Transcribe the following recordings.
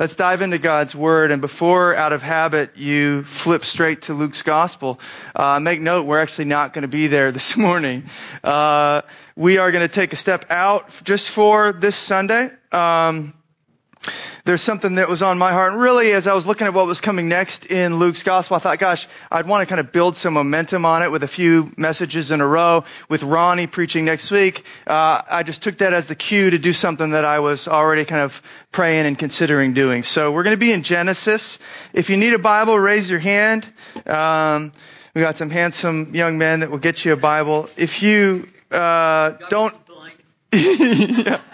Let's dive into God's Word. And before, out of habit, you flip straight to Luke's Gospel, uh, make note, we're actually not going to be there this morning. Uh, we are going to take a step out just for this Sunday. Um, there's something that was on my heart. And really, as I was looking at what was coming next in Luke's gospel, I thought, gosh, I'd want to kind of build some momentum on it with a few messages in a row with Ronnie preaching next week. Uh, I just took that as the cue to do something that I was already kind of praying and considering doing. So we're going to be in Genesis. If you need a Bible, raise your hand. Um, we got some handsome young men that will get you a Bible. If you uh, don't, yeah.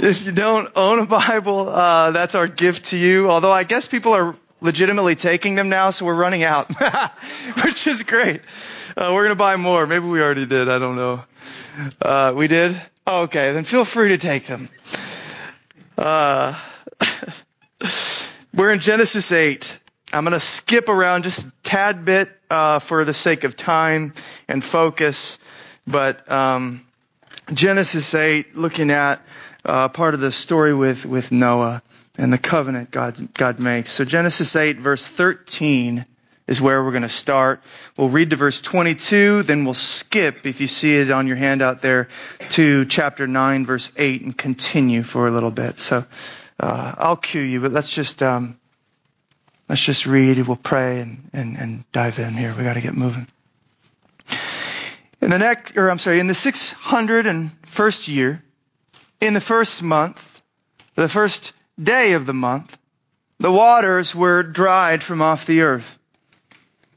If you don't own a Bible, uh, that's our gift to you. Although I guess people are legitimately taking them now, so we're running out, which is great. Uh, we're gonna buy more. Maybe we already did. I don't know. Uh, we did. Oh, okay, then feel free to take them. Uh, we're in Genesis 8. I'm gonna skip around just a tad bit uh, for the sake of time and focus, but. Um, Genesis 8, looking at uh, part of the story with, with Noah and the covenant God, God makes. So Genesis 8, verse 13 is where we're going to start. We'll read to verse 22, then we'll skip, if you see it on your handout there, to chapter 9, verse 8, and continue for a little bit. So uh, I'll cue you, but let's just um, let's just read. We'll pray and, and, and dive in here. We got to get moving. In the next, or I'm sorry, in the 601st year, in the first month, the first day of the month, the waters were dried from off the earth.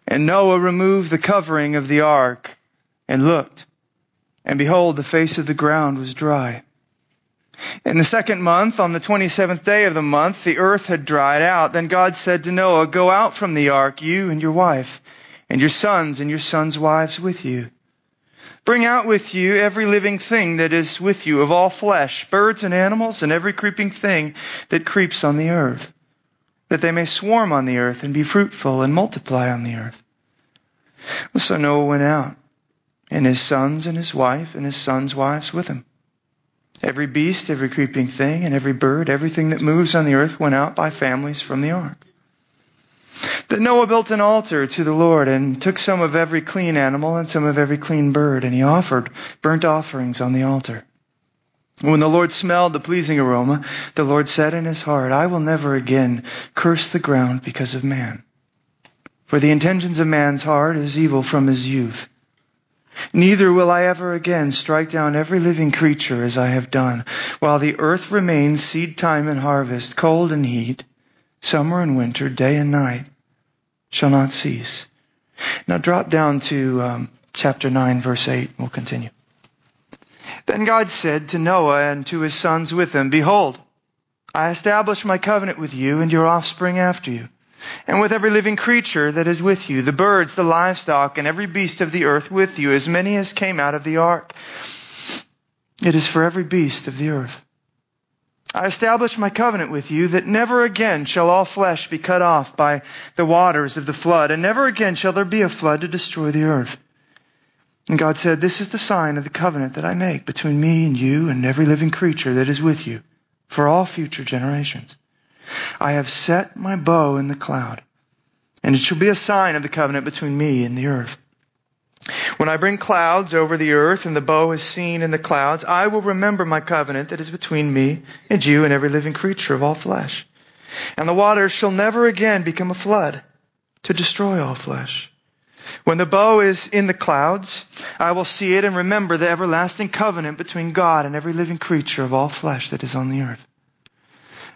And Noah removed the covering of the ark and looked. And behold, the face of the ground was dry. In the second month, on the 27th day of the month, the earth had dried out. Then God said to Noah, Go out from the ark, you and your wife, and your sons and your sons' wives with you Bring out with you every living thing that is with you of all flesh, birds and animals, and every creeping thing that creeps on the earth, that they may swarm on the earth and be fruitful and multiply on the earth. So Noah went out, and his sons and his wife and his sons' wives with him. Every beast, every creeping thing, and every bird, everything that moves on the earth went out by families from the ark. Then Noah built an altar to the Lord and took some of every clean animal and some of every clean bird, and he offered burnt offerings on the altar. When the Lord smelled the pleasing aroma, the Lord said in his heart, I will never again curse the ground because of man. For the intentions of man's heart is evil from his youth. Neither will I ever again strike down every living creature as I have done, while the earth remains seed time and harvest, cold and heat, summer and winter, day and night shall not cease. Now drop down to um, chapter 9, verse 8. We'll continue. Then God said to Noah and to his sons with him, Behold, I establish my covenant with you and your offspring after you, and with every living creature that is with you, the birds, the livestock, and every beast of the earth with you, as many as came out of the ark. It is for every beast of the earth. I establish my covenant with you that never again shall all flesh be cut off by the waters of the flood, and never again shall there be a flood to destroy the earth. And God said, This is the sign of the covenant that I make between me and you and every living creature that is with you for all future generations. I have set my bow in the cloud, and it shall be a sign of the covenant between me and the earth. When I bring clouds over the earth and the bow is seen in the clouds, I will remember my covenant that is between me and you and every living creature of all flesh. And the waters shall never again become a flood to destroy all flesh. When the bow is in the clouds, I will see it and remember the everlasting covenant between God and every living creature of all flesh that is on the earth.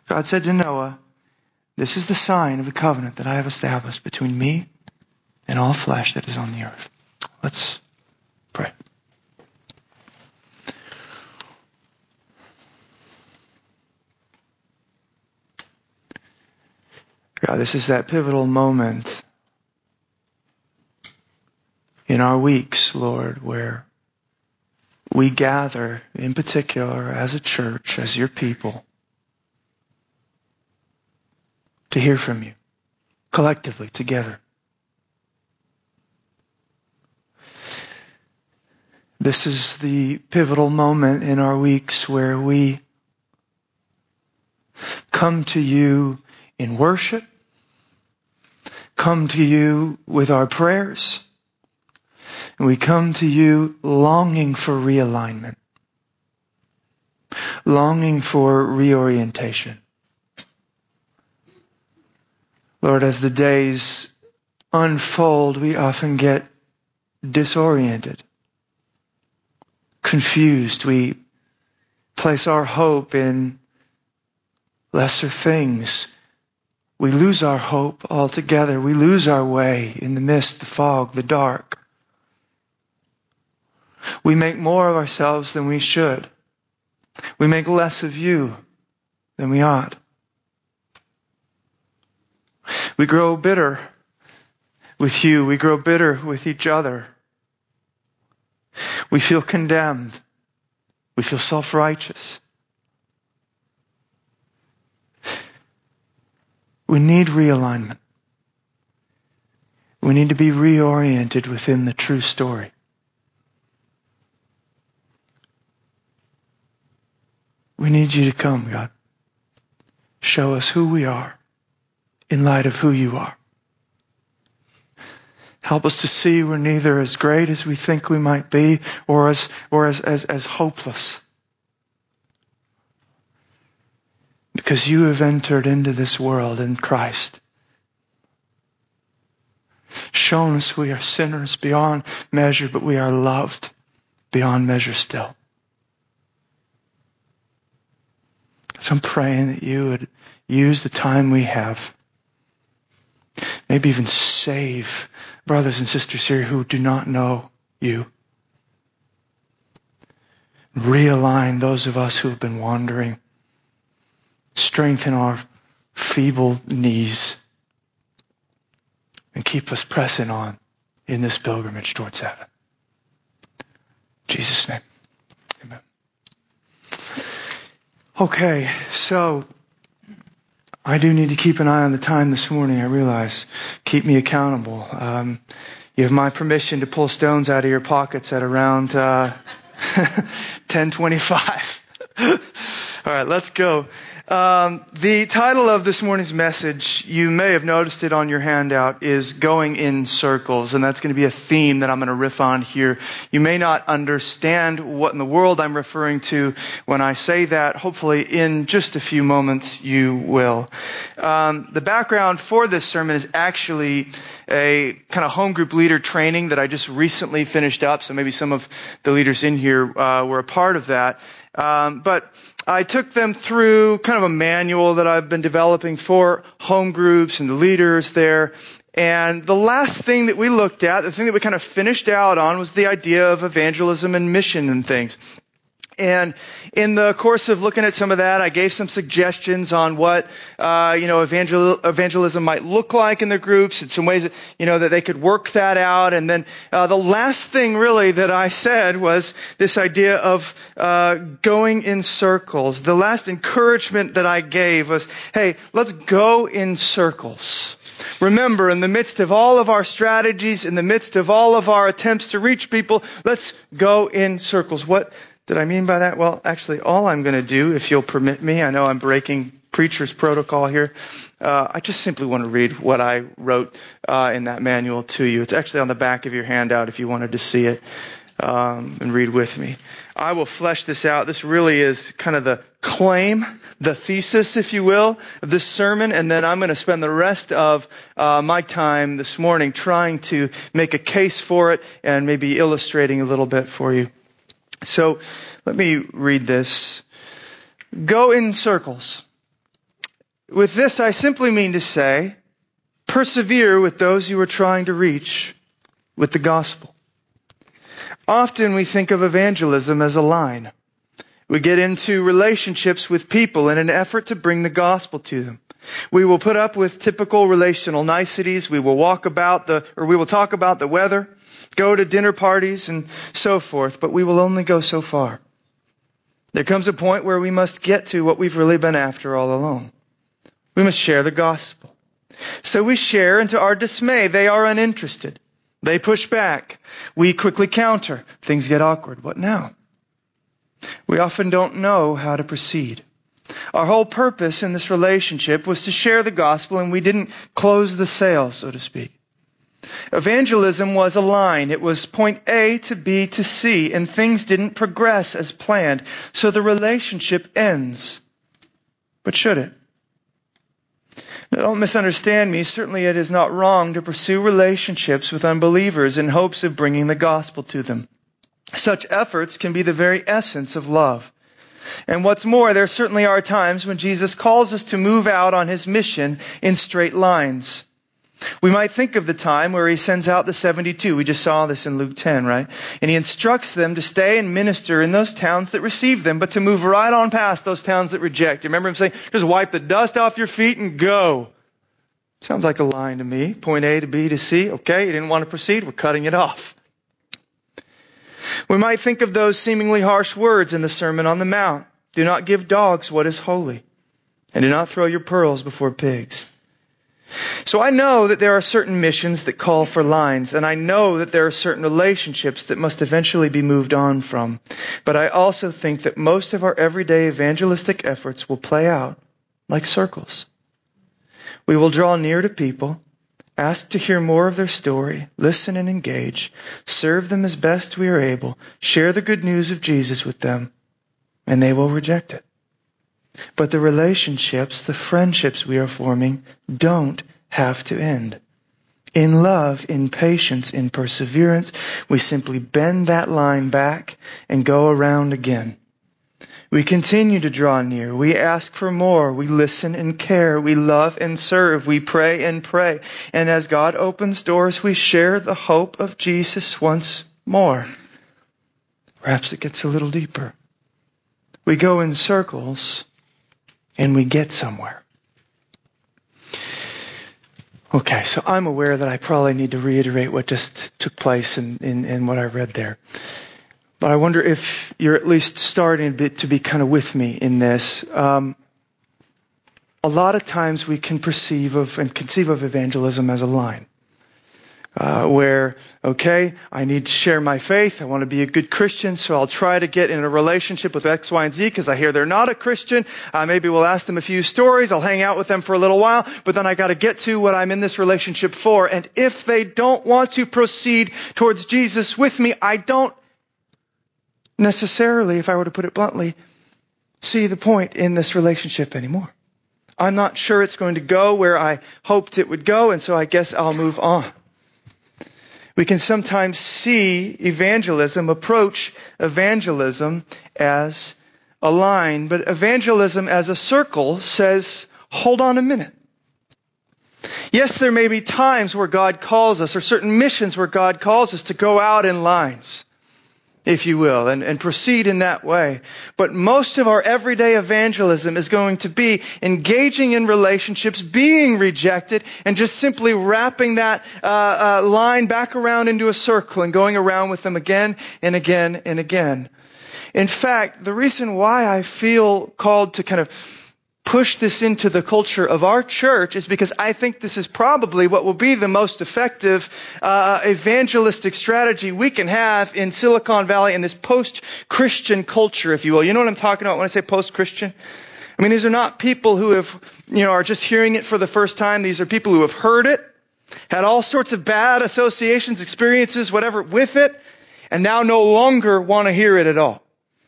God said to Noah, This is the sign of the covenant that I have established between me and all flesh that is on the earth. Let's pray. God, this is that pivotal moment in our weeks, Lord, where we gather in particular as a church, as your people, to hear from you collectively together. This is the pivotal moment in our weeks where we come to you in worship, come to you with our prayers, and we come to you longing for realignment, longing for reorientation. Lord, as the days unfold, we often get disoriented, confused. We place our hope in lesser things. We lose our hope altogether. We lose our way in the mist, the fog, the dark. We make more of ourselves than we should. We make less of you than we ought. We grow bitter with you. We grow bitter with each other. We feel condemned. We feel self-righteous. We need realignment. We need to be reoriented within the true story. We need you to come, God. Show us who we are in light of who you are. Help us to see we're neither as great as we think we might be or as, or as, as, as hopeless. Because you have entered into this world in Christ. Shown us we are sinners beyond measure, but we are loved beyond measure still. So I'm praying that you would use the time we have maybe even save brothers and sisters here who do not know you. Realign those of us who have been wandering. Strengthen our feeble knees. And keep us pressing on in this pilgrimage towards heaven. In Jesus' name. Amen. Okay, so I do need to keep an eye on the time this morning, I realize. Keep me accountable. Um, you have my permission to pull stones out of your pockets at around uh, 1025. All right, let's go. Um, the title of this morning's message, you may have noticed it on your handout, is Going in Circles, and that's going to be a theme that I'm going to riff on here. You may not understand what in the world I'm referring to when I say that. Hopefully, in just a few moments, you will. Um, the background for this sermon is actually a kind of home group leader training that I just recently finished up, so maybe some of the leaders in here uh, were a part of that. Um, but I took them through kind of a manual that I've been developing for home groups and the leaders there. And the last thing that we looked at, the thing that we kind of finished out on was the idea of evangelism and mission and things. And in the course of looking at some of that, I gave some suggestions on what, uh, you know, evangel- evangelism might look like in the groups and some ways that, you know, that they could work that out. And then, uh, the last thing really that I said was this idea of, uh, going in circles. The last encouragement that I gave was, hey, let's go in circles. Remember, in the midst of all of our strategies, in the midst of all of our attempts to reach people, let's go in circles. What did I mean by that? Well, actually, all I'm going to do, if you'll permit me, I know I'm breaking preacher's protocol here. Uh, I just simply want to read what I wrote uh, in that manual to you. It's actually on the back of your handout if you wanted to see it um, and read with me. I will flesh this out. This really is kind of the claim, the thesis, if you will, of this sermon, and then I'm going to spend the rest of uh, my time this morning trying to make a case for it and maybe illustrating a little bit for you. So let me read this. Go in circles. With this, I simply mean to say, persevere with those you are trying to reach with the gospel. Often we think of evangelism as a line. We get into relationships with people in an effort to bring the gospel to them. We will put up with typical relational niceties. We will walk about the, or we will talk about the weather go to dinner parties and so forth, but we will only go so far. There comes a point where we must get to what we've really been after all along. We must share the gospel. So we share, and to our dismay, they are uninterested. They push back. We quickly counter. Things get awkward. What now? We often don't know how to proceed. Our whole purpose in this relationship was to share the gospel and we didn't close the sale, so to speak. Evangelism was a line. It was point A to B to C and things didn't progress as planned. So the relationship ends. But should it? Now, don't misunderstand me. Certainly it is not wrong to pursue relationships with unbelievers in hopes of bringing the gospel to them. Such efforts can be the very essence of love. And what's more, there certainly are times when Jesus calls us to move out on his mission in straight lines. We might think of the time where he sends out the 72. We just saw this in Luke 10, right? And he instructs them to stay and minister in those towns that receive them, but to move right on past those towns that reject. You remember him saying, just wipe the dust off your feet and go. Sounds like a line to me. Point A to B to C. Okay, you didn't want to proceed. We're cutting it off. We might think of those seemingly harsh words in the Sermon on the Mount. Do not give dogs what is holy, and do not throw your pearls before pigs. So I know that there are certain missions that call for lines, and I know that there are certain relationships that must eventually be moved on from. But I also think that most of our everyday evangelistic efforts will play out like circles. We will draw near to people, ask to hear more of their story, listen and engage, serve them as best we are able, share the good news of Jesus with them, and they will reject it. But the relationships, the friendships we are forming don't have to end. In love, in patience, in perseverance, we simply bend that line back and go around again. We continue to draw near. We ask for more. We listen and care. We love and serve. We pray and pray. And as God opens doors, we share the hope of Jesus once more. Perhaps it gets a little deeper. We go in circles and we get somewhere. Okay, so I'm aware that I probably need to reiterate what just took place in, in, in what I read there. But I wonder if you're at least starting to be kind of with me in this. Um, a lot of times we can perceive of and conceive of evangelism as a line uh, where, okay, I need to share my faith. I want to be a good Christian, so I'll try to get in a relationship with X, Y, and Z because I hear they're not a Christian. Uh, maybe we'll ask them a few stories. I'll hang out with them for a little while, but then I got to get to what I'm in this relationship for. And if they don't want to proceed towards Jesus with me, I don't necessarily, if I were to put it bluntly, see the point in this relationship anymore. I'm not sure it's going to go where I hoped it would go, and so I guess I'll move on. We can sometimes see evangelism, approach evangelism as a line, but evangelism as a circle says, hold on a minute. Yes, there may be times where God calls us, or certain missions where God calls us to go out in lines if you will, and, and proceed in that way. But most of our everyday evangelism is going to be engaging in relationships, being rejected, and just simply wrapping that uh, uh, line back around into a circle and going around with them again and again and again. In fact, the reason why I feel called to kind of push this into the culture of our church is because I think this is probably what will be the most effective uh, evangelistic strategy we can have in Silicon Valley in this post-Christian culture, if you will. You know what I'm talking about when I say post-Christian? I mean, these are not people who have, you know, are just hearing it for the first time. These are people who have heard it, had all sorts of bad associations, experiences, whatever with it, and now no longer want to hear it at all.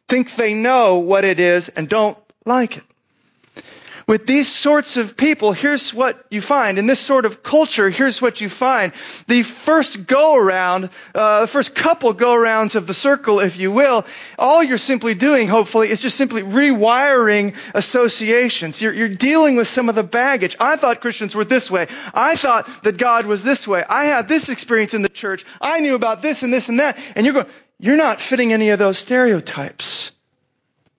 Think they know what it is and don't like it. With these sorts of people, here's what you find. In this sort of culture, here's what you find. The first go around, uh, the first couple go arounds of the circle, if you will, all you're simply doing, hopefully, is just simply rewiring associations. You're, you're dealing with some of the baggage. I thought Christians were this way. I thought that God was this way. I had this experience in the church. I knew about this and this and that. And you're going, you're not fitting any of those stereotypes.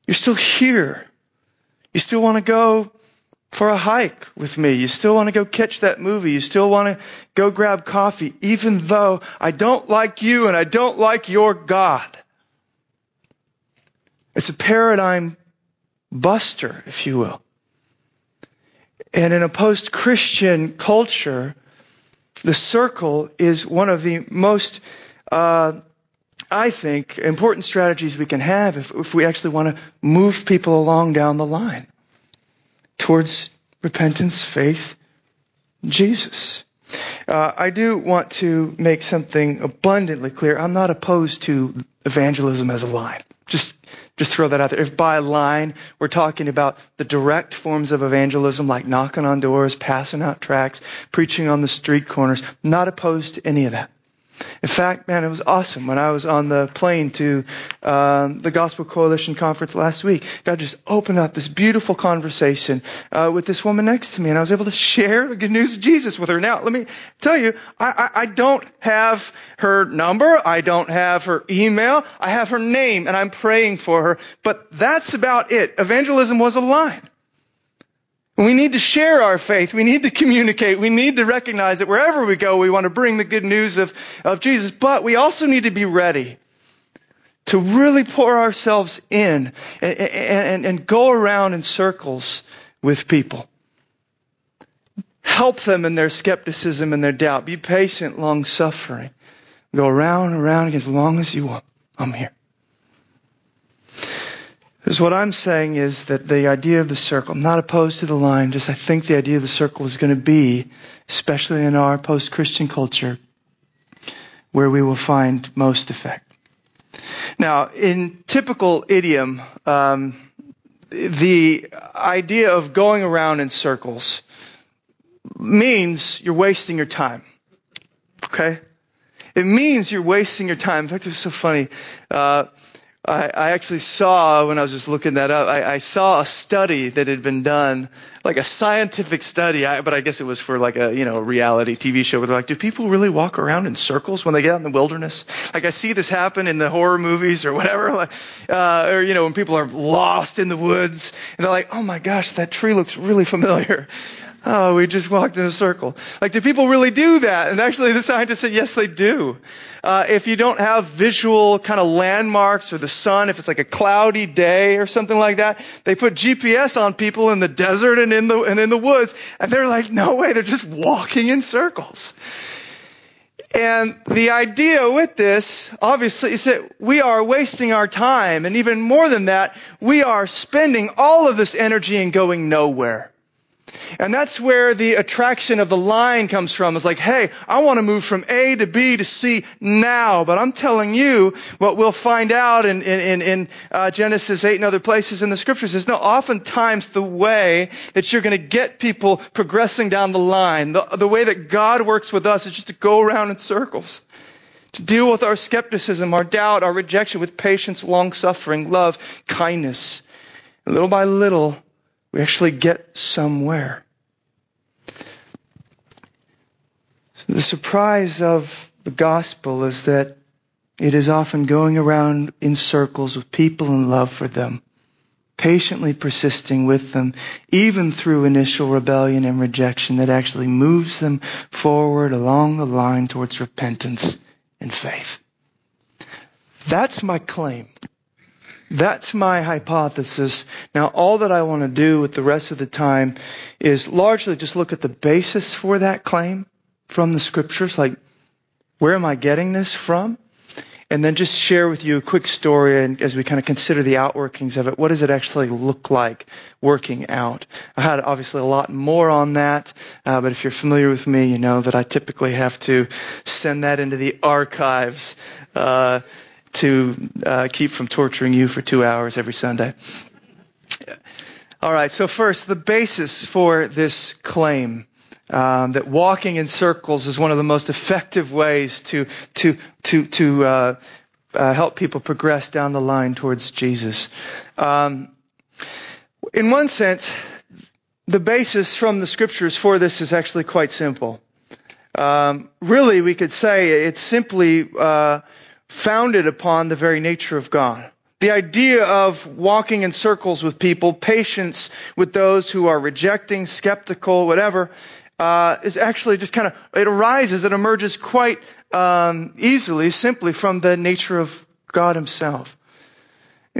You're still here. You still want to go for a hike with me. You still want to go catch that movie. You still want to go grab coffee, even though I don't like you and I don't like your God. It's a paradigm buster, if you will. And in a post-Christian culture, the circle is one of the most, uh, I think, important strategies we can have if, if we actually want to move people along down the line. Towards repentance, faith, Jesus. Uh, I do want to make something abundantly clear. I'm not opposed to evangelism as a line. Just, just throw that out there. If by line we're talking about the direct forms of evangelism like knocking on doors, passing out tracts, preaching on the street corners, not opposed to any of that. In fact, man, it was awesome when I was on the plane to um, the Gospel Coalition conference last week. God just opened up this beautiful conversation uh, with this woman next to me, and I was able to share the good news of Jesus with her. Now, let me tell you, I, I, I don't have her number, I don't have her email, I have her name, and I'm praying for her. But that's about it. Evangelism was a line. We need to share our faith. We need to communicate. We need to recognize that wherever we go, we want to bring the good news of, of Jesus. But we also need to be ready to really pour ourselves in and, and, and go around in circles with people. Help them in their skepticism and their doubt. Be patient, long suffering. Go around and around as long as you want. I'm here. Because what I'm saying is that the idea of the circle, I'm not opposed to the line, just I think the idea of the circle is going to be, especially in our post-Christian culture, where we will find most effect. Now, in typical idiom, um, the idea of going around in circles means you're wasting your time. Okay? It means you're wasting your time. In fact, it was so funny. Uh, I, I actually saw, when I was just looking that up, I, I saw a study that had been done, like a scientific study, I, but I guess it was for like a, you know, reality TV show where they're like, do people really walk around in circles when they get out in the wilderness? Like I see this happen in the horror movies or whatever, like, uh, or, you know, when people are lost in the woods and they're like, oh my gosh, that tree looks really familiar. Oh, we just walked in a circle. Like, do people really do that? And actually, the scientists said, yes, they do. Uh, if you don't have visual kind of landmarks or the sun, if it's like a cloudy day or something like that, they put GPS on people in the desert and in the and in the woods, and they're like, no way, they're just walking in circles. And the idea with this, obviously, is that we are wasting our time, and even more than that, we are spending all of this energy and going nowhere. And that's where the attraction of the line comes from. It's like, hey, I want to move from A to B to C now. But I'm telling you, what we'll find out in, in, in uh, Genesis 8 and other places in the scriptures is no, oftentimes the way that you're going to get people progressing down the line, the, the way that God works with us is just to go around in circles. To deal with our skepticism, our doubt, our rejection with patience, long suffering, love, kindness. little by little, we actually get somewhere. So the surprise of the gospel is that it is often going around in circles with people in love for them, patiently persisting with them, even through initial rebellion and rejection that actually moves them forward along the line towards repentance and faith. That's my claim. That's my hypothesis. Now, all that I want to do with the rest of the time is largely just look at the basis for that claim from the scriptures, like where am I getting this from? And then just share with you a quick story and as we kind of consider the outworkings of it. What does it actually look like working out? I had obviously a lot more on that, uh, but if you're familiar with me, you know that I typically have to send that into the archives. Uh, to uh, keep from torturing you for two hours every Sunday. All right, so first, the basis for this claim. Um, that walking in circles is one of the most effective ways to to to to uh, uh, help people progress down the line towards Jesus. Um, in one sense, the basis from the scriptures for this is actually quite simple. Um, really, we could say it's simply uh, founded upon the very nature of God. The idea of walking in circles with people, patience with those who are rejecting, skeptical, whatever, uh, is actually just kind of, it arises, it emerges quite um, easily, simply from the nature of God Himself.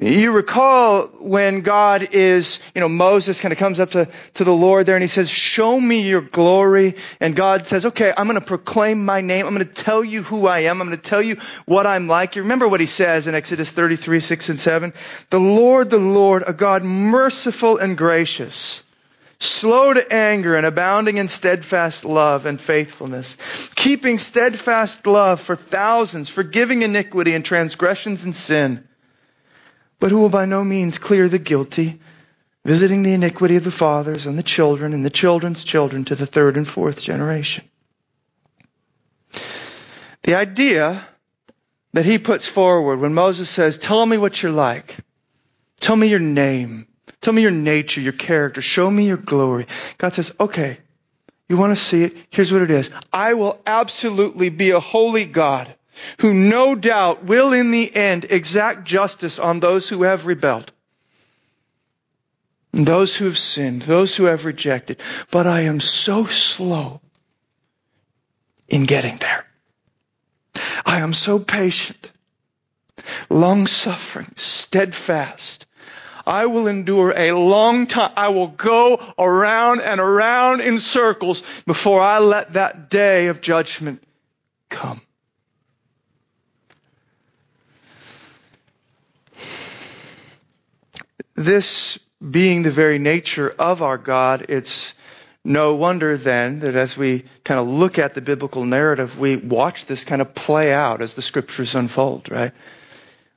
You recall when God is, you know, Moses kind of comes up to, to the Lord there and he says, show me your glory. And God says, okay, I'm going to proclaim my name. I'm going to tell you who I am. I'm going to tell you what I'm like. You remember what he says in Exodus 33, 6 and 7? The Lord, the Lord, a God merciful and gracious, slow to anger and abounding in steadfast love and faithfulness, keeping steadfast love for thousands, forgiving iniquity and transgressions and sin, but who will by no means clear the guilty, visiting the iniquity of the fathers and the children and the children's children to the third and fourth generation. The idea that he puts forward when Moses says, Tell me what you're like. Tell me your name. Tell me your nature, your character. Show me your glory. God says, okay, you want to see it? Here's what it is. I will absolutely be a holy God who no doubt will in the end exact justice on those who have rebelled. And those who have sinned, those who have rejected. But I am so slow in getting there. I am so patient, long suffering, steadfast, I will endure a long time. I will go around and around in circles before I let that day of judgment come. This being the very nature of our God, it's no wonder then that as we kind of look at the biblical narrative, we watch this kind of play out as the scriptures unfold, right?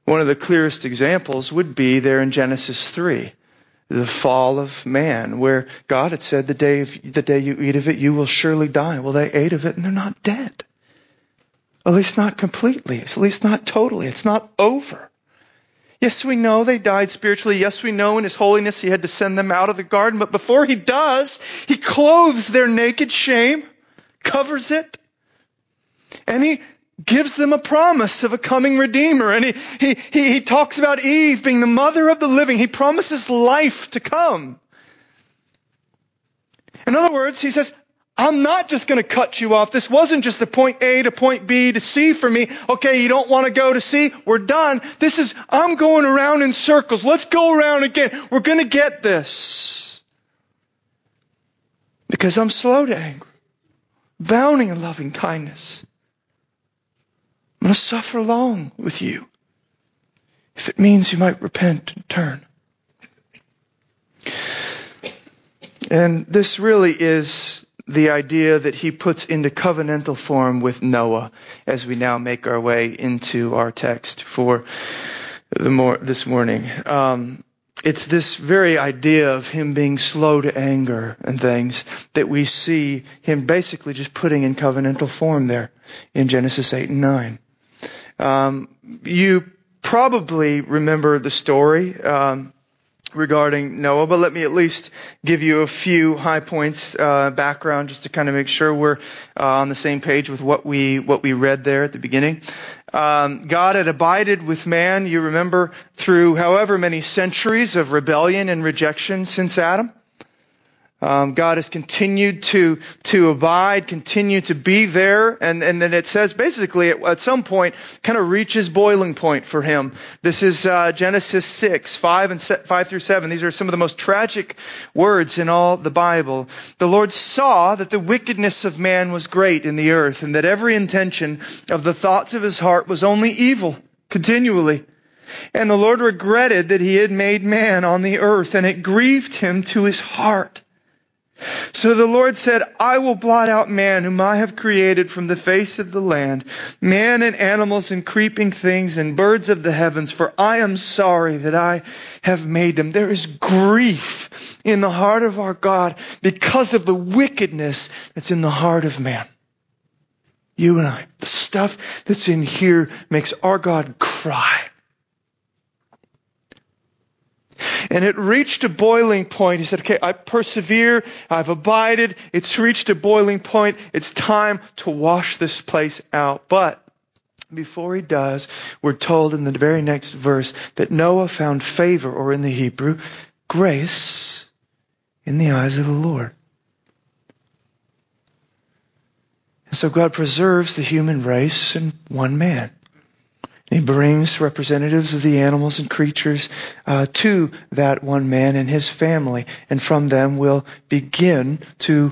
One of the clearest examples would be there in Genesis 3, the fall of man, where God had said, the day, of, the day you eat of it, you will surely die. Well, they ate of it and they're not dead. At least not completely. At least not totally. It's not over. Yes, we know they died spiritually. Yes, we know in His holiness He had to send them out of the garden. But before He does, He clothes their naked shame, covers it, and He gives them a promise of a coming Redeemer. And he, he, he, he talks about Eve being the mother of the living. He promises life to come. In other words, he says, I'm not just going to cut you off. This wasn't just a point A to point B to C for me. Okay, you don't want to go to C? We're done. This is, I'm going around in circles. Let's go around again. We're going to get this. Because I'm slow to anger, bounding in loving kindness. I'm going to suffer long with you if it means you might repent and turn. And this really is the idea that he puts into covenantal form with Noah as we now make our way into our text for the more, this morning. Um, it's this very idea of him being slow to anger and things that we see him basically just putting in covenantal form there in Genesis 8 and 9. Um, you probably remember the story um, regarding Noah, but let me at least give you a few high points uh, background just to kind of make sure we're uh, on the same page with what we what we read there at the beginning. Um, God had abided with man. You remember through however many centuries of rebellion and rejection since Adam. Um, God has continued to to abide, continue to be there, and and then it says basically at, at some point kind of reaches boiling point for him. This is uh, Genesis six five and se- five through seven. These are some of the most tragic words in all the Bible. The Lord saw that the wickedness of man was great in the earth, and that every intention of the thoughts of his heart was only evil continually. And the Lord regretted that he had made man on the earth, and it grieved him to his heart. So the Lord said, I will blot out man whom I have created from the face of the land, man and animals and creeping things and birds of the heavens, for I am sorry that I have made them. There is grief in the heart of our God because of the wickedness that's in the heart of man. You and I, the stuff that's in here makes our God cry. And it reached a boiling point. He said, okay, I persevere. I've abided. It's reached a boiling point. It's time to wash this place out. But before he does, we're told in the very next verse that Noah found favor, or in the Hebrew, grace in the eyes of the Lord. And so God preserves the human race in one man. He brings representatives of the animals and creatures uh, to that one man and his family, and from them will begin to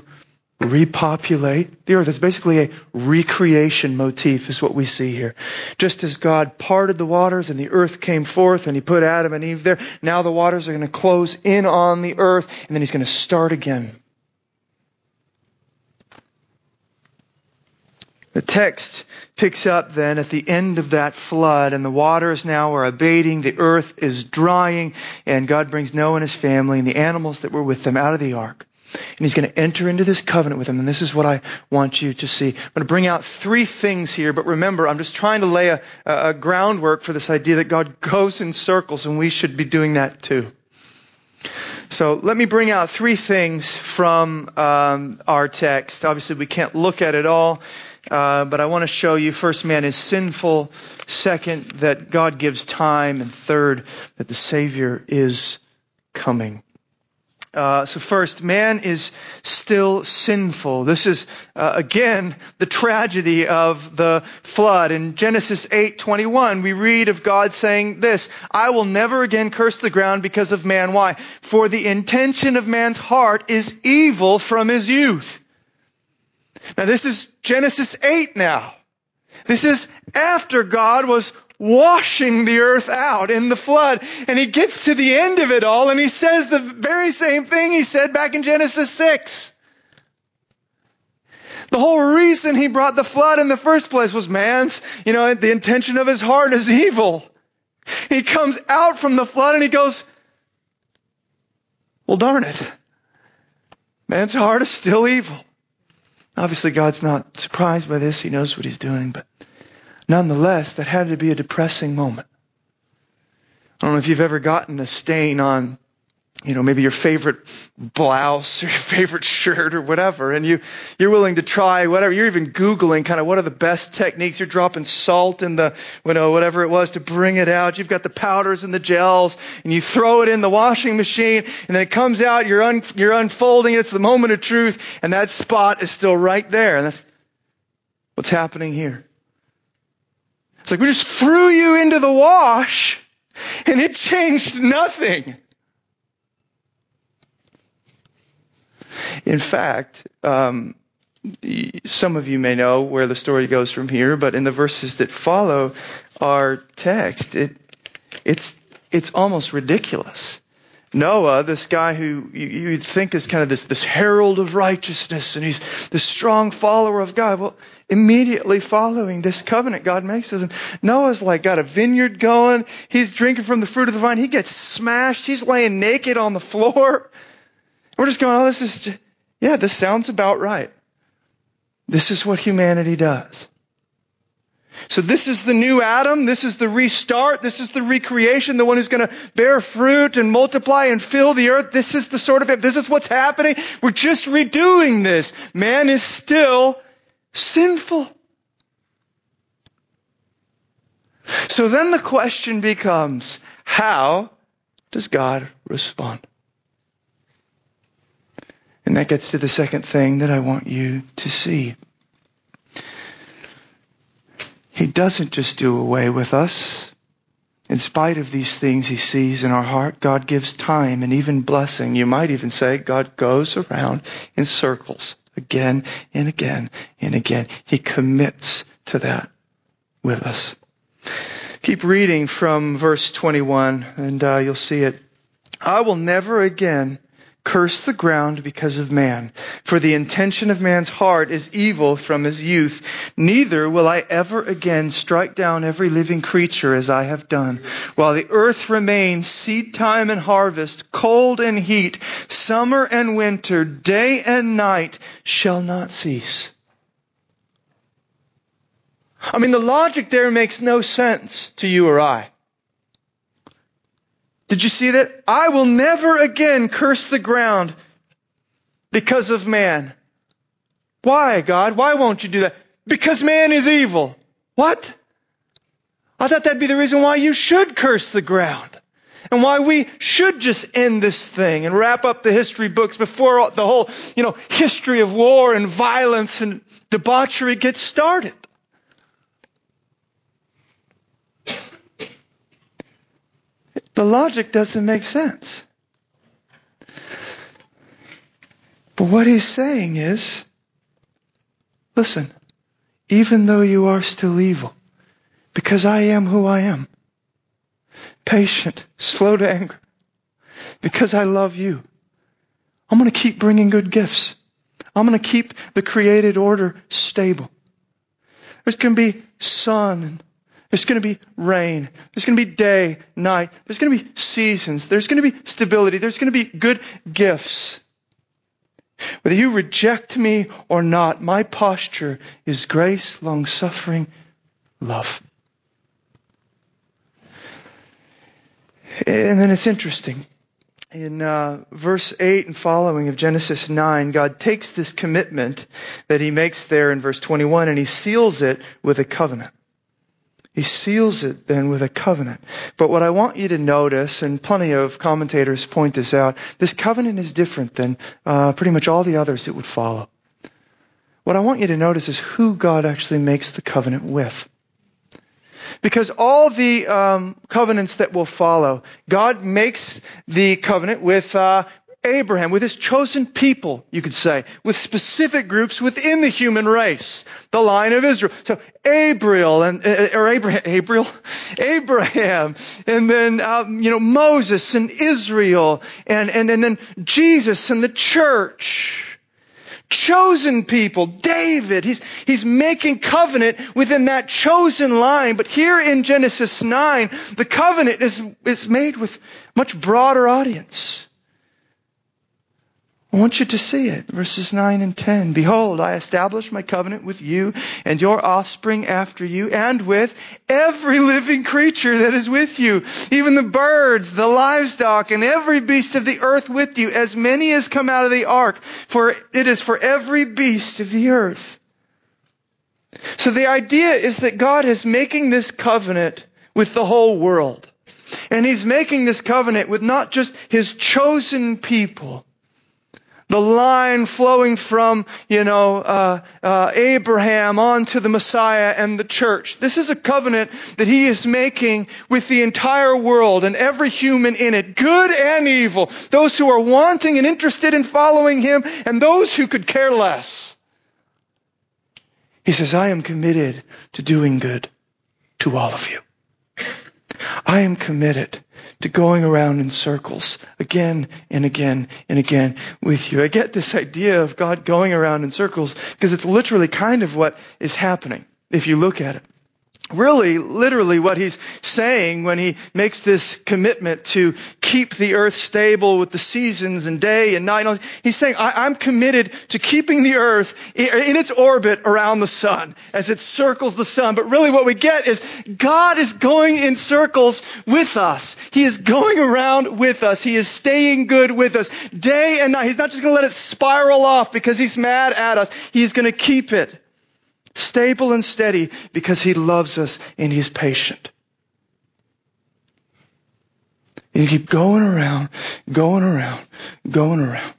repopulate the earth. It's basically a recreation motif is what we see here. Just as God parted the waters and the earth came forth and he put Adam and Eve there, now the waters are going to close in on the earth and then he's going to start again. The text picks up then at the end of that flood and the waters now are abating, the earth is drying, and God brings Noah and his family and the animals that were with them out of the ark. And he's going to enter into this covenant with them. And this is what I want you to see. I'm going to bring out three things here, but remember, I'm just trying to lay a, a groundwork for this idea that God goes in circles and we should be doing that too. So let me bring out three things from um, our text. Obviously, we can't look at it all, uh, but I want to show you first, man is sinful. Second, that God gives time. And third, that the Savior is coming. Uh, so first, man is still sinful. This is uh, again the tragedy of the flood. In Genesis 8:21, we read of God saying this: "I will never again curse the ground because of man. Why? For the intention of man's heart is evil from his youth." Now this is Genesis 8 now. This is after God was washing the earth out in the flood. And he gets to the end of it all and he says the very same thing he said back in Genesis 6. The whole reason he brought the flood in the first place was man's, you know, the intention of his heart is evil. He comes out from the flood and he goes, well darn it. Man's heart is still evil. Obviously God's not surprised by this. He knows what he's doing, but Nonetheless, that had to be a depressing moment. I don't know if you've ever gotten a stain on, you know, maybe your favorite blouse or your favorite shirt or whatever, and you, you're willing to try whatever. You're even Googling kind of what are the best techniques. You're dropping salt in the, you know, whatever it was to bring it out. You've got the powders and the gels, and you throw it in the washing machine, and then it comes out, you're, un, you're unfolding it, it's the moment of truth, and that spot is still right there. And that's what's happening here. It's like we just threw you into the wash and it changed nothing. In fact, um, some of you may know where the story goes from here, but in the verses that follow our text, it, it's, it's almost ridiculous. Noah, this guy who you, you think is kind of this, this herald of righteousness and he's this strong follower of God. Well, immediately following this covenant God makes with him, Noah's like got a vineyard going. He's drinking from the fruit of the vine. He gets smashed. He's laying naked on the floor. We're just going, oh, this is, yeah, this sounds about right. This is what humanity does. So this is the new Adam. This is the restart. This is the recreation, the one who's going to bear fruit and multiply and fill the earth. This is the sort of. This is what's happening. We're just redoing this. Man is still sinful. So then the question becomes, how does God respond? And that gets to the second thing that I want you to see. He doesn't just do away with us. In spite of these things he sees in our heart, God gives time and even blessing. You might even say God goes around in circles again and again and again. He commits to that with us. Keep reading from verse 21 and uh, you'll see it. I will never again curse the ground because of man. For the intention of man's heart is evil from his youth. Neither will I ever again strike down every living creature as I have done. While the earth remains, seed time and harvest, cold and heat, summer and winter, day and night shall not cease. I mean, the logic there makes no sense to you or I. Did you see that? I will never again curse the ground because of man. Why, God? Why won't you do that? Because man is evil. What? I thought that'd be the reason why you should curse the ground. And why we should just end this thing and wrap up the history books before the whole, you know, history of war and violence and debauchery gets started. The logic doesn't make sense. But what he's saying is, listen, even though you are still evil, because I am who I am, patient, slow to anger, because I love you, I'm going to keep bringing good gifts. I'm going to keep the created order stable. There's going to be sun. There's going to be rain. There's going to be day, night. There's going to be seasons. There's going to be stability. There's going to be good gifts. Whether you reject me or not, my posture is grace, long suffering, love. And then it's interesting in uh, verse 8 and following of Genesis 9, God takes this commitment that he makes there in verse 21 and he seals it with a covenant. He seals it then with a covenant. But what I want you to notice, and plenty of commentators point this out, this covenant is different than uh, pretty much all the others it would follow. What I want you to notice is who God actually makes the covenant with. Because all the um, covenants that will follow, God makes the covenant with uh, Abraham, with his chosen people, you could say, with specific groups within the human race, the line of Israel. So Abriel and uh, or Abraham, Abriel, Abraham, and then um, you know Moses and Israel, and and and then Jesus and the church chosen people, David. He's, he's making covenant within that chosen line. But here in Genesis 9, the covenant is, is made with much broader audience. I want you to see it. Verses 9 and 10. Behold, I establish my covenant with you and your offspring after you and with every living creature that is with you, even the birds, the livestock, and every beast of the earth with you, as many as come out of the ark, for it is for every beast of the earth. So the idea is that God is making this covenant with the whole world. And He's making this covenant with not just His chosen people, the line flowing from, you know, uh, uh, Abraham on to the Messiah and the church. This is a covenant that he is making with the entire world and every human in it, good and evil, those who are wanting and interested in following him and those who could care less. He says, I am committed to doing good to all of you. I am committed to going around in circles again and again and again with you. I get this idea of God going around in circles because it's literally kind of what is happening if you look at it really literally what he's saying when he makes this commitment to keep the earth stable with the seasons and day and night. He's saying, I, am committed to keeping the earth in its orbit around the sun as it circles the sun. But really what we get is God is going in circles with us. He is going around with us. He is staying good with us day and night. He's not just going to let it spiral off because he's mad at us. He's going to keep it stable and steady because he loves us and he's patient. And you keep going around, going around, going around.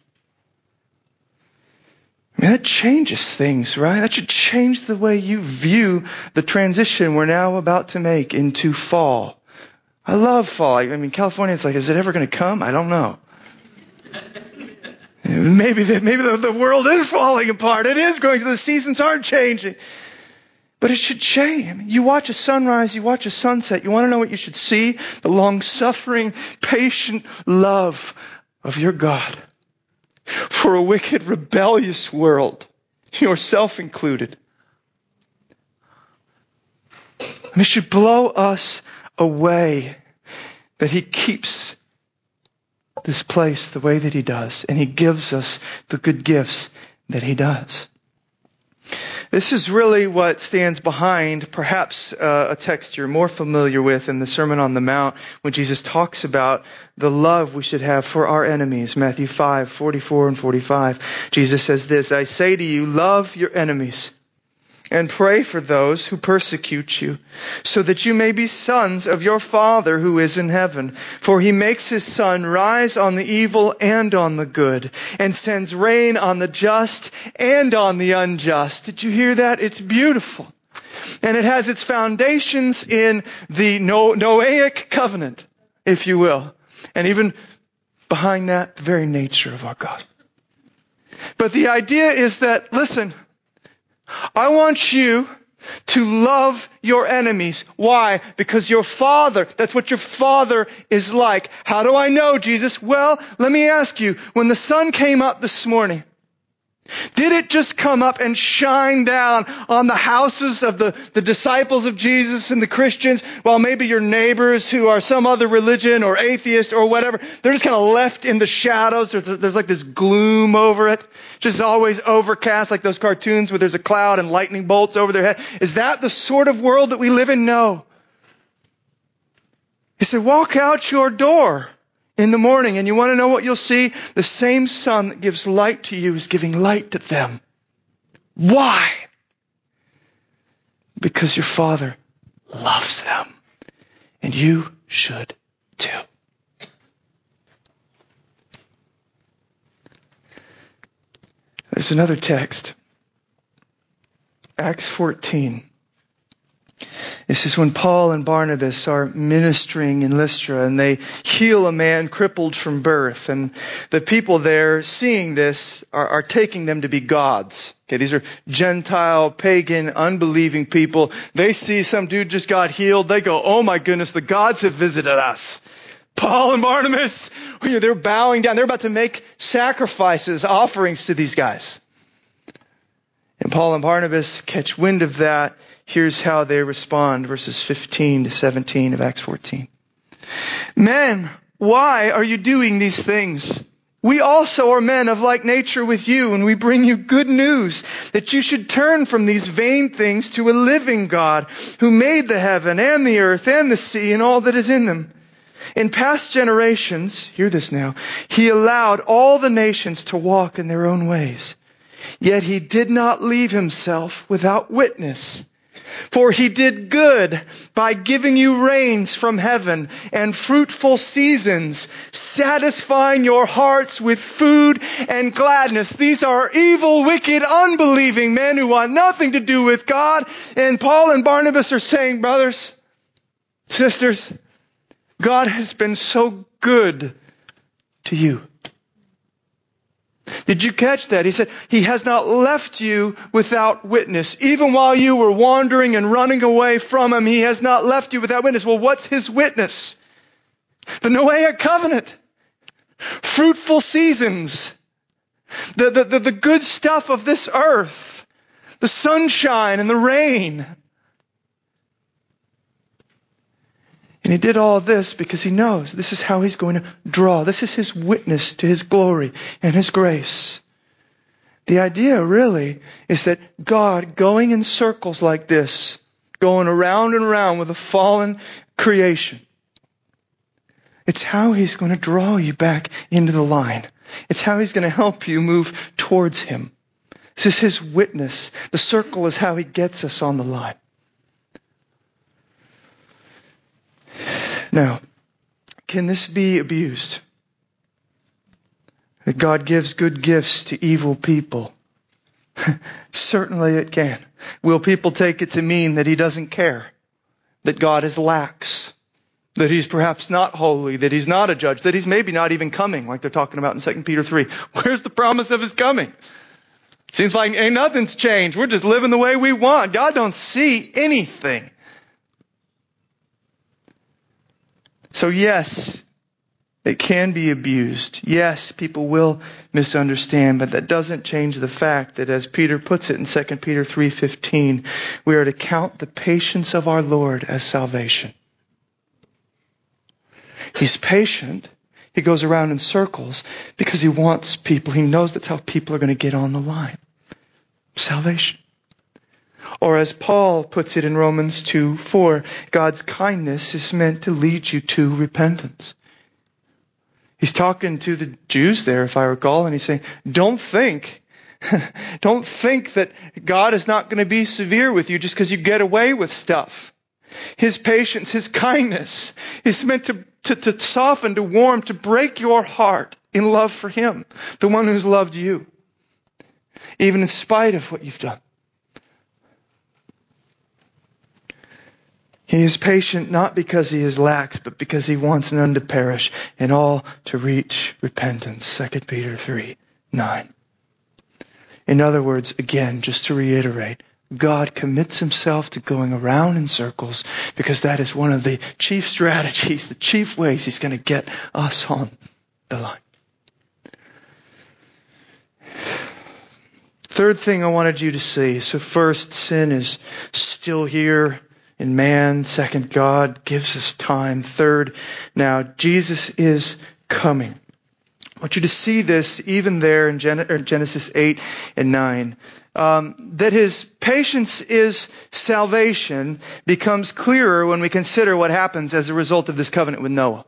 I mean, that changes things, right? That should change the way you view the transition we're now about to make into fall. I love fall. I mean, California, it's like, is it ever going to come? I don't know. Maybe the, maybe the, the world is falling apart. It is going. To, the seasons aren't changing. But it should change. You watch a sunrise, you watch a sunset. You want to know what you should see? The long suffering, patient love of your God for a wicked, rebellious world, yourself included. And it should blow us away that He keeps this place the way that He does, and He gives us the good gifts that He does. This is really what stands behind perhaps uh, a text you're more familiar with in the Sermon on the Mount when Jesus talks about the love we should have for our enemies. Matthew 5, 44 and 45. Jesus says this, I say to you, love your enemies and pray for those who persecute you, so that you may be sons of your Father who is in heaven. For he makes his sun rise on the evil and on the good, and sends rain on the just and on the unjust. Did you hear that? It's beautiful. And it has its foundations in the Noahic covenant, if you will. And even behind that, the very nature of our God. But the idea is that, listen, I want you to love your enemies. Why? Because your father, that's what your father is like. How do I know, Jesus? Well, let me ask you, when the sun came up this morning, did it just come up and shine down on the houses of the, the disciples of Jesus and the Christians while maybe your neighbors who are some other religion or atheist or whatever, they're just kind of left in the shadows. There's, there's like this gloom over it. Just always overcast like those cartoons where there's a cloud and lightning bolts over their head. Is that the sort of world that we live in? No. He said, walk out your door in the morning. And you want to know what you'll see? The same sun that gives light to you is giving light to them. Why? Because your Father loves them. And you should too. There's another text. Acts 14. This is when Paul and Barnabas are ministering in Lystra and they heal a man crippled from birth. And the people there seeing this are, are taking them to be gods. Okay, these are Gentile, pagan, unbelieving people. They see some dude just got healed. They go, oh my goodness, the gods have visited us. Paul and Barnabas, they're bowing down. They're about to make sacrifices, offerings to these guys. And Paul and Barnabas catch wind of that Here's how they respond, verses 15 to 17 of Acts 14. Men, why are you doing these things? We also are men of like nature with you, and we bring you good news that you should turn from these vain things to a living God who made the heaven and the earth and the sea and all that is in them. In past generations, hear this now, he allowed all the nations to walk in their own ways. Yet he did not leave himself without witness for he did good by giving you rains from heaven and fruitful seasons, satisfying your hearts with food and gladness. These are evil, wicked, unbelieving men who want nothing to do with God. And Paul and Barnabas are saying, brothers, sisters, God has been so good to you. Did you catch that? He said, He has not left you without witness. Even while you were wandering and running away from Him, He has not left you without witness. Well, what's His witness? The Noahic covenant. Fruitful seasons. The, the, the, the good stuff of this earth. The sunshine and the rain. And he did all this because he knows this is how he's going to draw. This is his witness to his glory and his grace. The idea really is that God going in circles like this, going around and around with a fallen creation, it's how he's going to draw you back into the line. It's how he's going to help you move towards him. This is his witness. The circle is how he gets us on the line. Now, can this be abused? That God gives good gifts to evil people? Certainly it can. Will people take it to mean that He doesn't care? That God is lax? That He's perhaps not holy? That He's not a judge? That He's maybe not even coming, like they're talking about in 2 Peter 3? Where's the promise of His coming? Seems like ain't nothing's changed. We're just living the way we want. God don't see anything. So yes, it can be abused. Yes, people will misunderstand, but that doesn't change the fact that as Peter puts it in 2 Peter 3:15, we are to count the patience of our Lord as salvation. He's patient. He goes around in circles because he wants people. He knows that's how people are going to get on the line. Salvation. Or as Paul puts it in Romans 2, 4, God's kindness is meant to lead you to repentance. He's talking to the Jews there, if I recall, and he's saying, don't think, don't think that God is not going to be severe with you just because you get away with stuff. His patience, His kindness is meant to, to, to soften, to warm, to break your heart in love for Him, the one who's loved you, even in spite of what you've done. He is patient not because he is lax, but because he wants none to perish and all to reach repentance. 2 Peter 3, 9. In other words, again, just to reiterate, God commits himself to going around in circles because that is one of the chief strategies, the chief ways he's going to get us on the line. Third thing I wanted you to see. So first, sin is still here in man. Second, God gives us time. Third, now Jesus is coming. I want you to see this even there in Genesis 8 and 9. Um, that his patience is salvation becomes clearer when we consider what happens as a result of this covenant with Noah.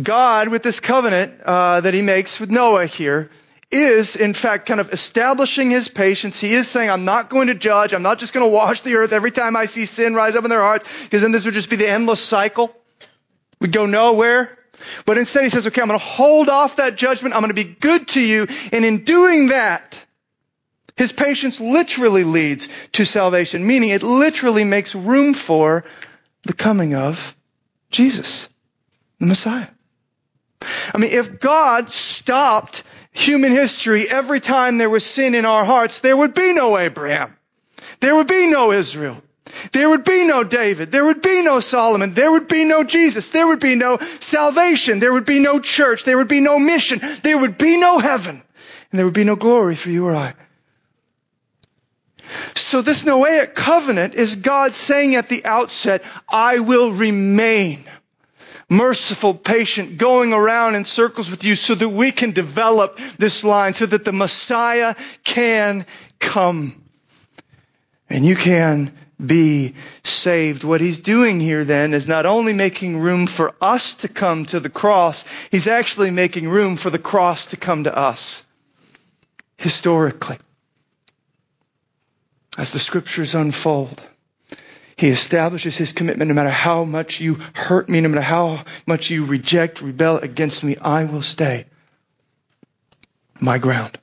God, with this covenant uh, that he makes with Noah here, is, in fact, kind of establishing his patience. He is saying, I'm not going to judge. I'm not just going to wash the earth every time I see sin rise up in their hearts, because then this would just be the endless cycle. We'd go nowhere. But instead he says, okay, I'm going to hold off that judgment. I'm going to be good to you. And in doing that, his patience literally leads to salvation, meaning it literally makes room for the coming of Jesus, the Messiah. I mean, if God stopped human history, every time there was sin in our hearts, there would be no Abraham. There would be no Israel. There would be no David. There would be no Solomon. There would be no Jesus. There would be no salvation. There would be no church. There would be no mission. There would be no heaven. And there would be no glory for you or I. So this Noahic covenant is God saying at the outset, I will remain merciful, patient, going around in circles with you so that we can develop this line, so that the Messiah can come. And you can be saved. What he's doing here then is not only making room for us to come to the cross, he's actually making room for the cross to come to us. Historically. As the scriptures unfold. He establishes his commitment no matter how much you hurt me, no matter how much you reject, rebel against me, I will stay my ground.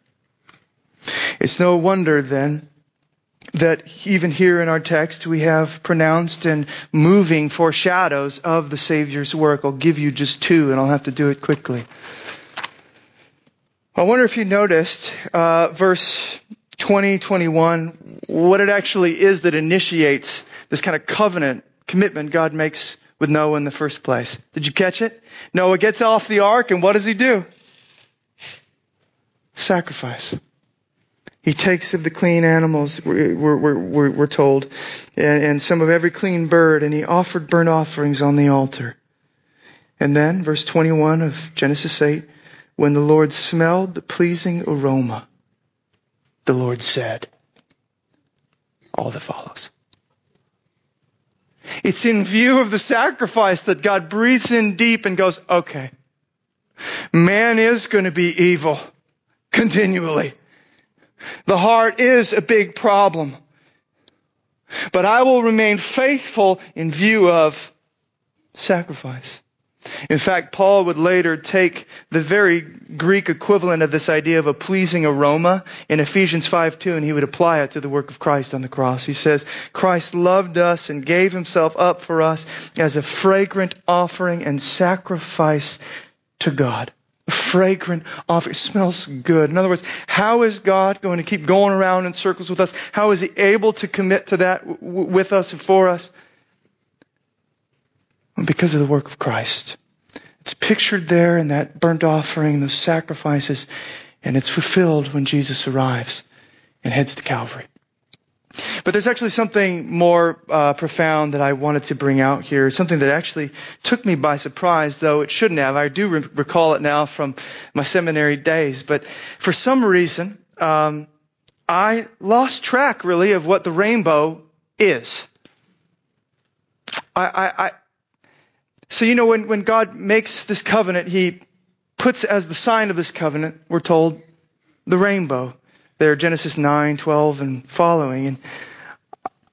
It's no wonder then that even here in our text we have pronounced and moving foreshadows of the Savior's work. I'll give you just two and I'll have to do it quickly. I wonder if you noticed uh, verse 20, 21, what it actually is that initiates this kind of covenant commitment God makes with Noah in the first place. Did you catch it? Noah gets off the ark and what does he do? Sacrifice. He takes of the clean animals, we're, we're, we're told, and, and some of every clean bird, and he offered burnt offerings on the altar. And then, verse 21 of Genesis 8, when the Lord smelled the pleasing aroma, the Lord said, all that follows. It's in view of the sacrifice that God breathes in deep and goes, okay, man is going to be evil continually. The heart is a big problem. But I will remain faithful in view of sacrifice. In fact, Paul would later take the very Greek equivalent of this idea of a pleasing aroma in Ephesians 5 2, and he would apply it to the work of Christ on the cross. He says, Christ loved us and gave himself up for us as a fragrant offering and sacrifice to God. A fragrant offering. It smells good. In other words, how is God going to keep going around in circles with us? How is he able to commit to that w- with us and for us? Because of the work of Christ. It's pictured there in that burnt offering, those sacrifices, and it's fulfilled when Jesus arrives and heads to Calvary. But there's actually something more uh, profound that I wanted to bring out here, something that actually took me by surprise, though it shouldn't have. I do re- recall it now from my seminary days, but for some reason, um, I lost track really of what the rainbow is. I, I, so, you know, when, when God makes this covenant, He puts as the sign of this covenant, we're told, the rainbow. There, Genesis 9, 12, and following. And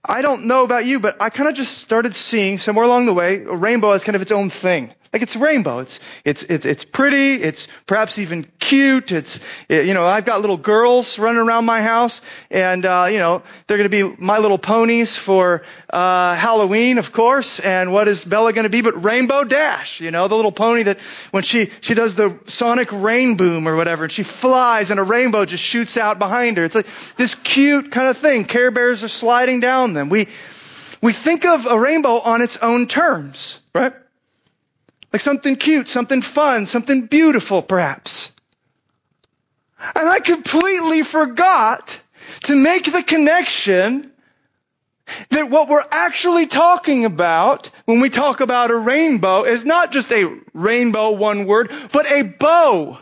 I don't know about you, but I kind of just started seeing somewhere along the way a rainbow as kind of its own thing. Like it's a rainbow. It's, it's, it's, it's pretty. It's perhaps even cute. It's, you know, I've got little girls running around my house and, uh, you know, they're going to be my little ponies for, uh, Halloween, of course. And what is Bella going to be but Rainbow Dash? You know, the little pony that when she, she does the sonic rainboom or whatever and she flies and a rainbow just shoots out behind her. It's like this cute kind of thing. Care Bears are sliding down them. We, we think of a rainbow on its own terms, right? Like something cute, something fun, something beautiful, perhaps. And I completely forgot to make the connection that what we're actually talking about when we talk about a rainbow is not just a rainbow, one word, but a bow.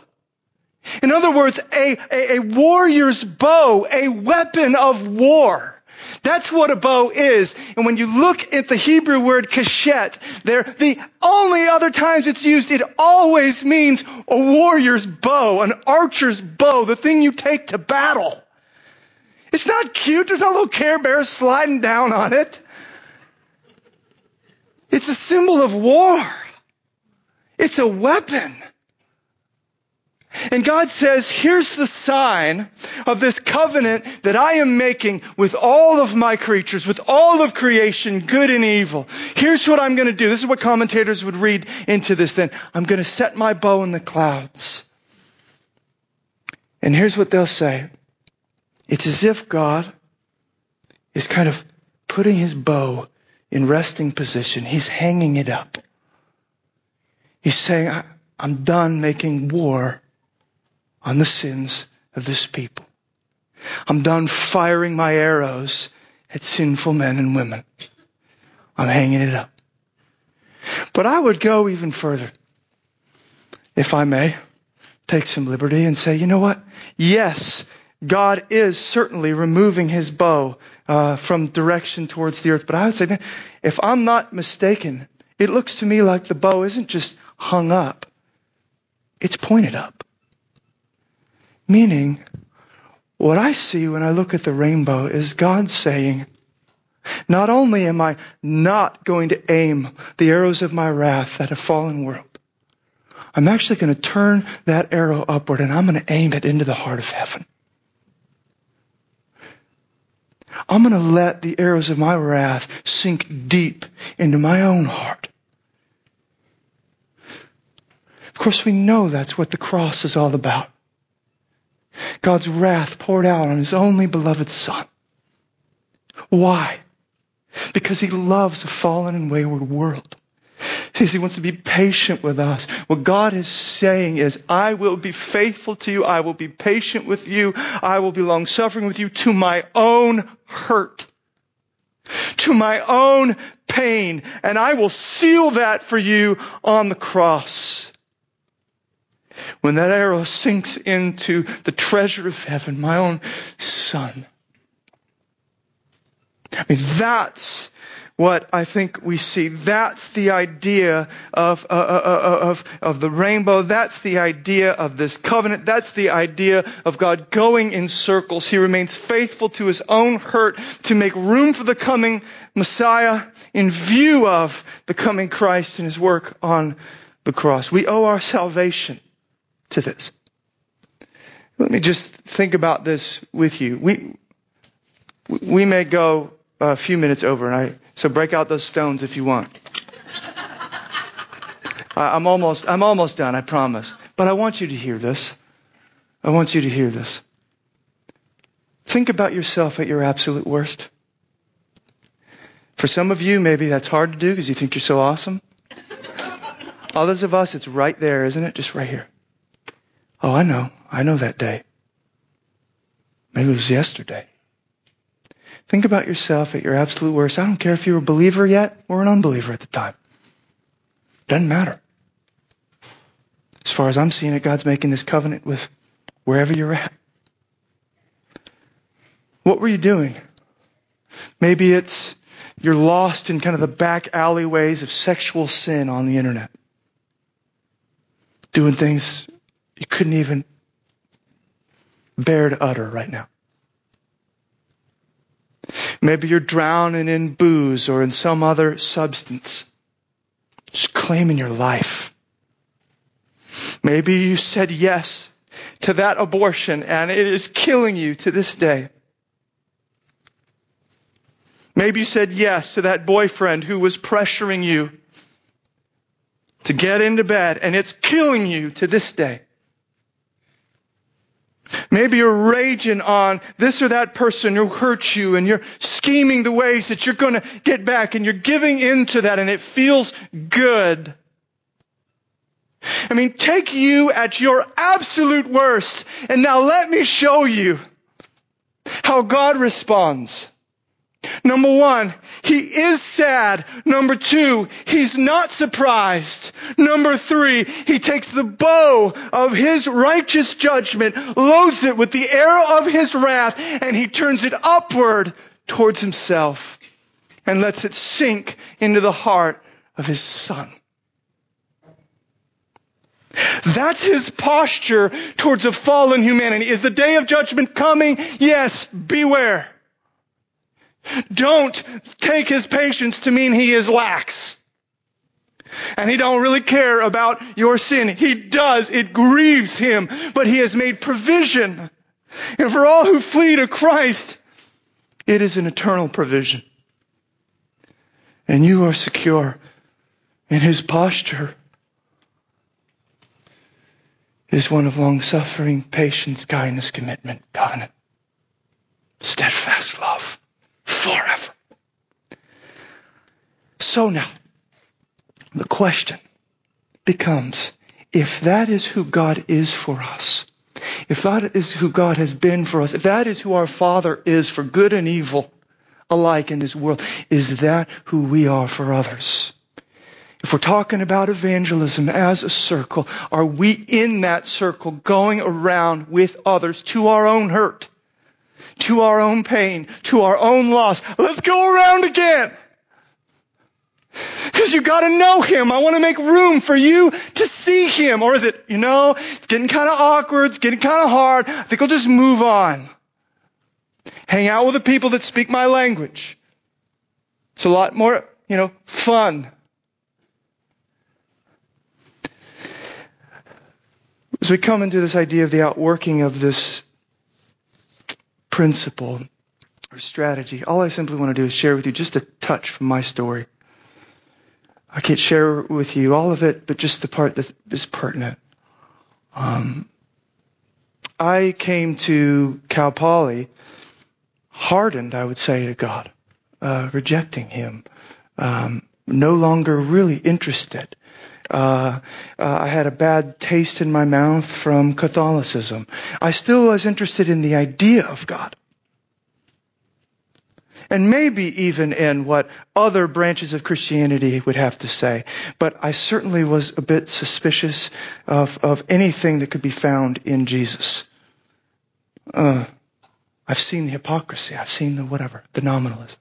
In other words, a, a, a warrior's bow, a weapon of war. That's what a bow is. And when you look at the Hebrew word kashet, there, the only other times it's used, it always means a warrior's bow, an archer's bow, the thing you take to battle. It's not cute. There's no little care bear sliding down on it. It's a symbol of war. It's a weapon. And God says, here's the sign of this covenant that I am making with all of my creatures, with all of creation, good and evil. Here's what I'm going to do. This is what commentators would read into this then. I'm going to set my bow in the clouds. And here's what they'll say. It's as if God is kind of putting his bow in resting position. He's hanging it up. He's saying, I'm done making war on the sins of this people. I'm done firing my arrows at sinful men and women. I'm hanging it up. But I would go even further, if I may, take some liberty and say, you know what? Yes, God is certainly removing his bow uh, from direction towards the earth. But I would say, man, if I'm not mistaken, it looks to me like the bow isn't just hung up, it's pointed up. Meaning, what I see when I look at the rainbow is God saying, not only am I not going to aim the arrows of my wrath at a fallen world, I'm actually going to turn that arrow upward and I'm going to aim it into the heart of heaven. I'm going to let the arrows of my wrath sink deep into my own heart. Of course, we know that's what the cross is all about. God's wrath poured out on his only beloved son. Why? Because he loves a fallen and wayward world. Because he wants to be patient with us. What God is saying is, I will be faithful to you. I will be patient with you. I will be long suffering with you to my own hurt. To my own pain. And I will seal that for you on the cross. When that arrow sinks into the treasure of heaven, my own son. I mean, that's what I think we see. That's the idea of, uh, uh, uh, of, of the rainbow. That's the idea of this covenant. That's the idea of God going in circles. He remains faithful to his own hurt to make room for the coming Messiah in view of the coming Christ and his work on the cross. We owe our salvation to this. Let me just think about this with you. We, we may go a few minutes over, and I, so break out those stones if you want. I'm almost, I'm almost done, I promise. But I want you to hear this. I want you to hear this. Think about yourself at your absolute worst. For some of you, maybe that's hard to do because you think you're so awesome. Others of us, it's right there, isn't it? Just right here. Oh, I know. I know that day. Maybe it was yesterday. Think about yourself at your absolute worst. I don't care if you were a believer yet or an unbeliever at the time. Doesn't matter. As far as I'm seeing it, God's making this covenant with wherever you're at. What were you doing? Maybe it's you're lost in kind of the back alleyways of sexual sin on the internet. Doing things you couldn't even bear to utter right now. Maybe you're drowning in booze or in some other substance, just claiming your life. Maybe you said yes to that abortion and it is killing you to this day. Maybe you said yes to that boyfriend who was pressuring you to get into bed and it's killing you to this day. Maybe you're raging on this or that person who hurt you and you're scheming the ways that you're going to get back and you're giving into that and it feels good. I mean, take you at your absolute worst and now let me show you how God responds. Number one, he is sad. Number two, he's not surprised. Number three, he takes the bow of his righteous judgment, loads it with the arrow of his wrath, and he turns it upward towards himself and lets it sink into the heart of his son. That's his posture towards a fallen humanity. Is the day of judgment coming? Yes, beware. Don't take his patience to mean he is lax. And he don't really care about your sin. He does. It grieves him, but he has made provision. And for all who flee to Christ, it is an eternal provision. And you are secure in his posture is one of long suffering, patience, kindness, commitment, covenant, steadfast love forever. So now, the question becomes, if that is who God is for us, if that is who God has been for us, if that is who our Father is for good and evil alike in this world, is that who we are for others? If we're talking about evangelism as a circle, are we in that circle going around with others to our own hurt? To our own pain, to our own loss. Let's go around again. Because you gotta know Him. I want to make room for you to see Him. Or is it, you know, it's getting kind of awkward, it's getting kind of hard. I think I'll just move on. Hang out with the people that speak my language. It's a lot more, you know, fun. As we come into this idea of the outworking of this principle or strategy. All I simply want to do is share with you just a touch from my story. I can't share with you all of it, but just the part that is pertinent. Um, I came to Cal Poly hardened, I would say, to God, uh, rejecting Him, um, no longer really interested. Uh, uh, I had a bad taste in my mouth from Catholicism. I still was interested in the idea of God. And maybe even in what other branches of Christianity would have to say. But I certainly was a bit suspicious of, of anything that could be found in Jesus. Uh, I've seen the hypocrisy. I've seen the whatever, the nominalism.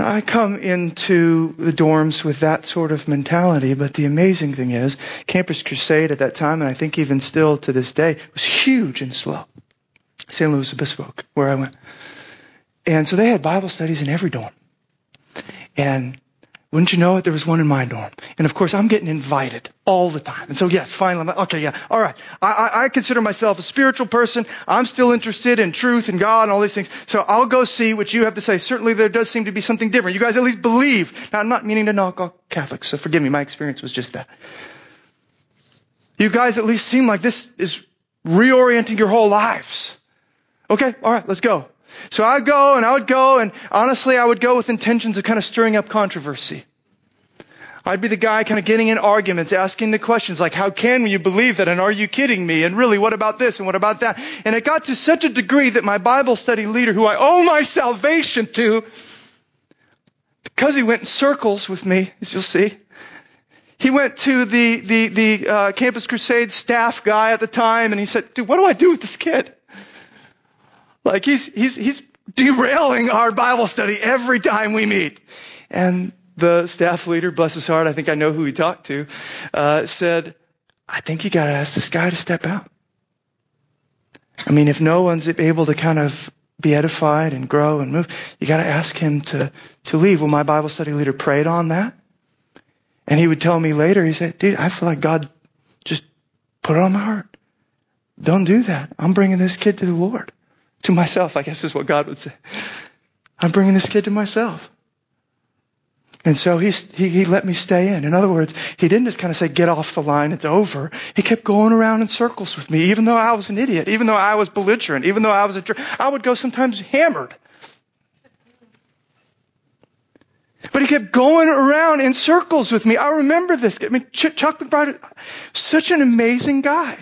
I come into the dorms with that sort of mentality, but the amazing thing is, Campus Crusade at that time, and I think even still to this day, was huge and SLO. San Luis Obispo, where I went. And so they had Bible studies in every dorm. And wouldn't you know it? There was one in my dorm. And of course, I'm getting invited all the time. And so, yes, finally, I'm like, okay, yeah, all right. I, I, I, consider myself a spiritual person. I'm still interested in truth and God and all these things. So I'll go see what you have to say. Certainly, there does seem to be something different. You guys at least believe. Now, I'm not meaning to knock all Catholics, so forgive me. My experience was just that. You guys at least seem like this is reorienting your whole lives. Okay, all right, let's go. So I'd go and I would go and honestly I would go with intentions of kind of stirring up controversy. I'd be the guy kind of getting in arguments, asking the questions like, how can you believe that? And are you kidding me? And really, what about this? And what about that? And it got to such a degree that my Bible study leader, who I owe my salvation to, because he went in circles with me, as you'll see, he went to the, the, the uh, Campus Crusade staff guy at the time and he said, dude, what do I do with this kid? Like he's, he's, he's derailing our Bible study every time we meet. And the staff leader, bless his heart, I think I know who he talked to, uh, said, I think you gotta ask this guy to step out. I mean, if no one's able to kind of be edified and grow and move, you gotta ask him to, to leave. Well, my Bible study leader prayed on that. And he would tell me later, he said, dude, I feel like God just Put it on my heart. Don't do that. I'm bringing this kid to the Lord. To myself, I guess is what God would say. I'm bringing this kid to myself. And so he, he, he let me stay in. In other words, he didn't just kind of say, get off the line, it's over. He kept going around in circles with me, even though I was an idiot, even though I was belligerent, even though I was a jerk. I would go sometimes hammered. But he kept going around in circles with me. I remember this. I mean, Chuck McBride, such an amazing guy.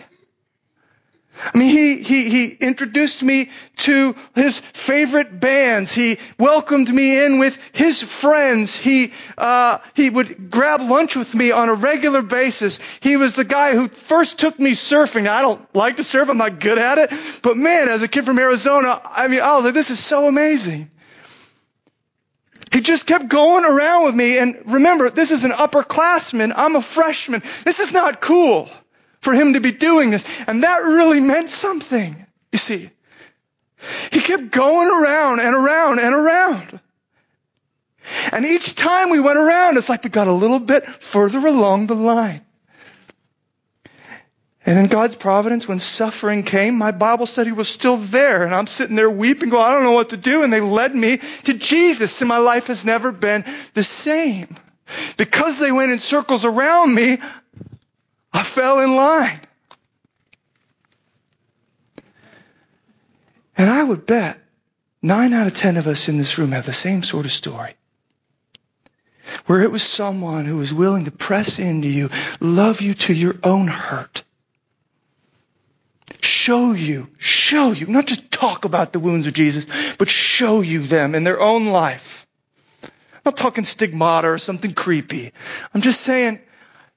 I mean, he, he, he introduced me to his favorite bands. He welcomed me in with his friends. He, uh, he would grab lunch with me on a regular basis. He was the guy who first took me surfing. I don't like to surf. I'm not good at it. But man, as a kid from Arizona, I mean, I was like, this is so amazing. He just kept going around with me. And remember, this is an upperclassman. I'm a freshman. This is not cool for him to be doing this. And that really meant something, you see. He kept going around and around and around. And each time we went around, it's like we got a little bit further along the line. And in God's providence, when suffering came, my Bible study was still there. And I'm sitting there weeping, going, I don't know what to do. And they led me to Jesus. And my life has never been the same. Because they went in circles around me, I fell in line. And I would bet nine out of ten of us in this room have the same sort of story. Where it was someone who was willing to press into you, love you to your own hurt. Show you, show you, not just talk about the wounds of Jesus, but show you them in their own life. I'm not talking stigmata or something creepy. I'm just saying,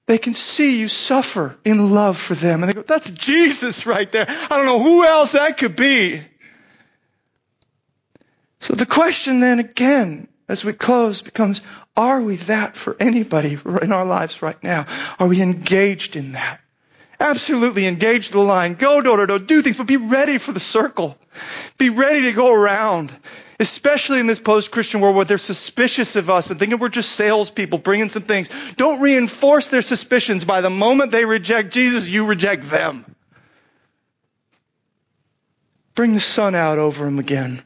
they can see you suffer in love for them. And they go, that's Jesus right there. I don't know who else that could be. So the question then again, as we close, becomes, are we that for anybody in our lives right now? Are we engaged in that? Absolutely engage the line. Go door to door. Do things, but be ready for the circle. Be ready to go around. Especially in this post-Christian world where they're suspicious of us and thinking we're just salespeople bringing some things. Don't reinforce their suspicions by the moment they reject Jesus, you reject them. Bring the sun out over them again.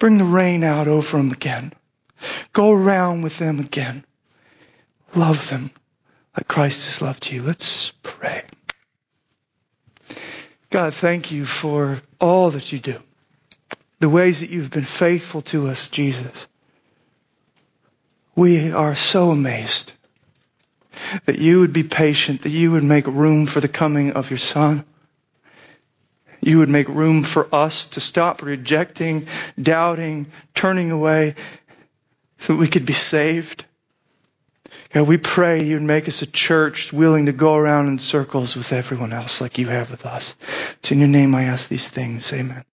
Bring the rain out over them again. Go around with them again. Love them like Christ has loved you. Let's pray. God, thank you for all that you do the ways that you've been faithful to us, Jesus. We are so amazed that you would be patient, that you would make room for the coming of your Son. You would make room for us to stop rejecting, doubting, turning away so that we could be saved. God, we pray you'd make us a church willing to go around in circles with everyone else like you have with us. It's in your name I ask these things. Amen.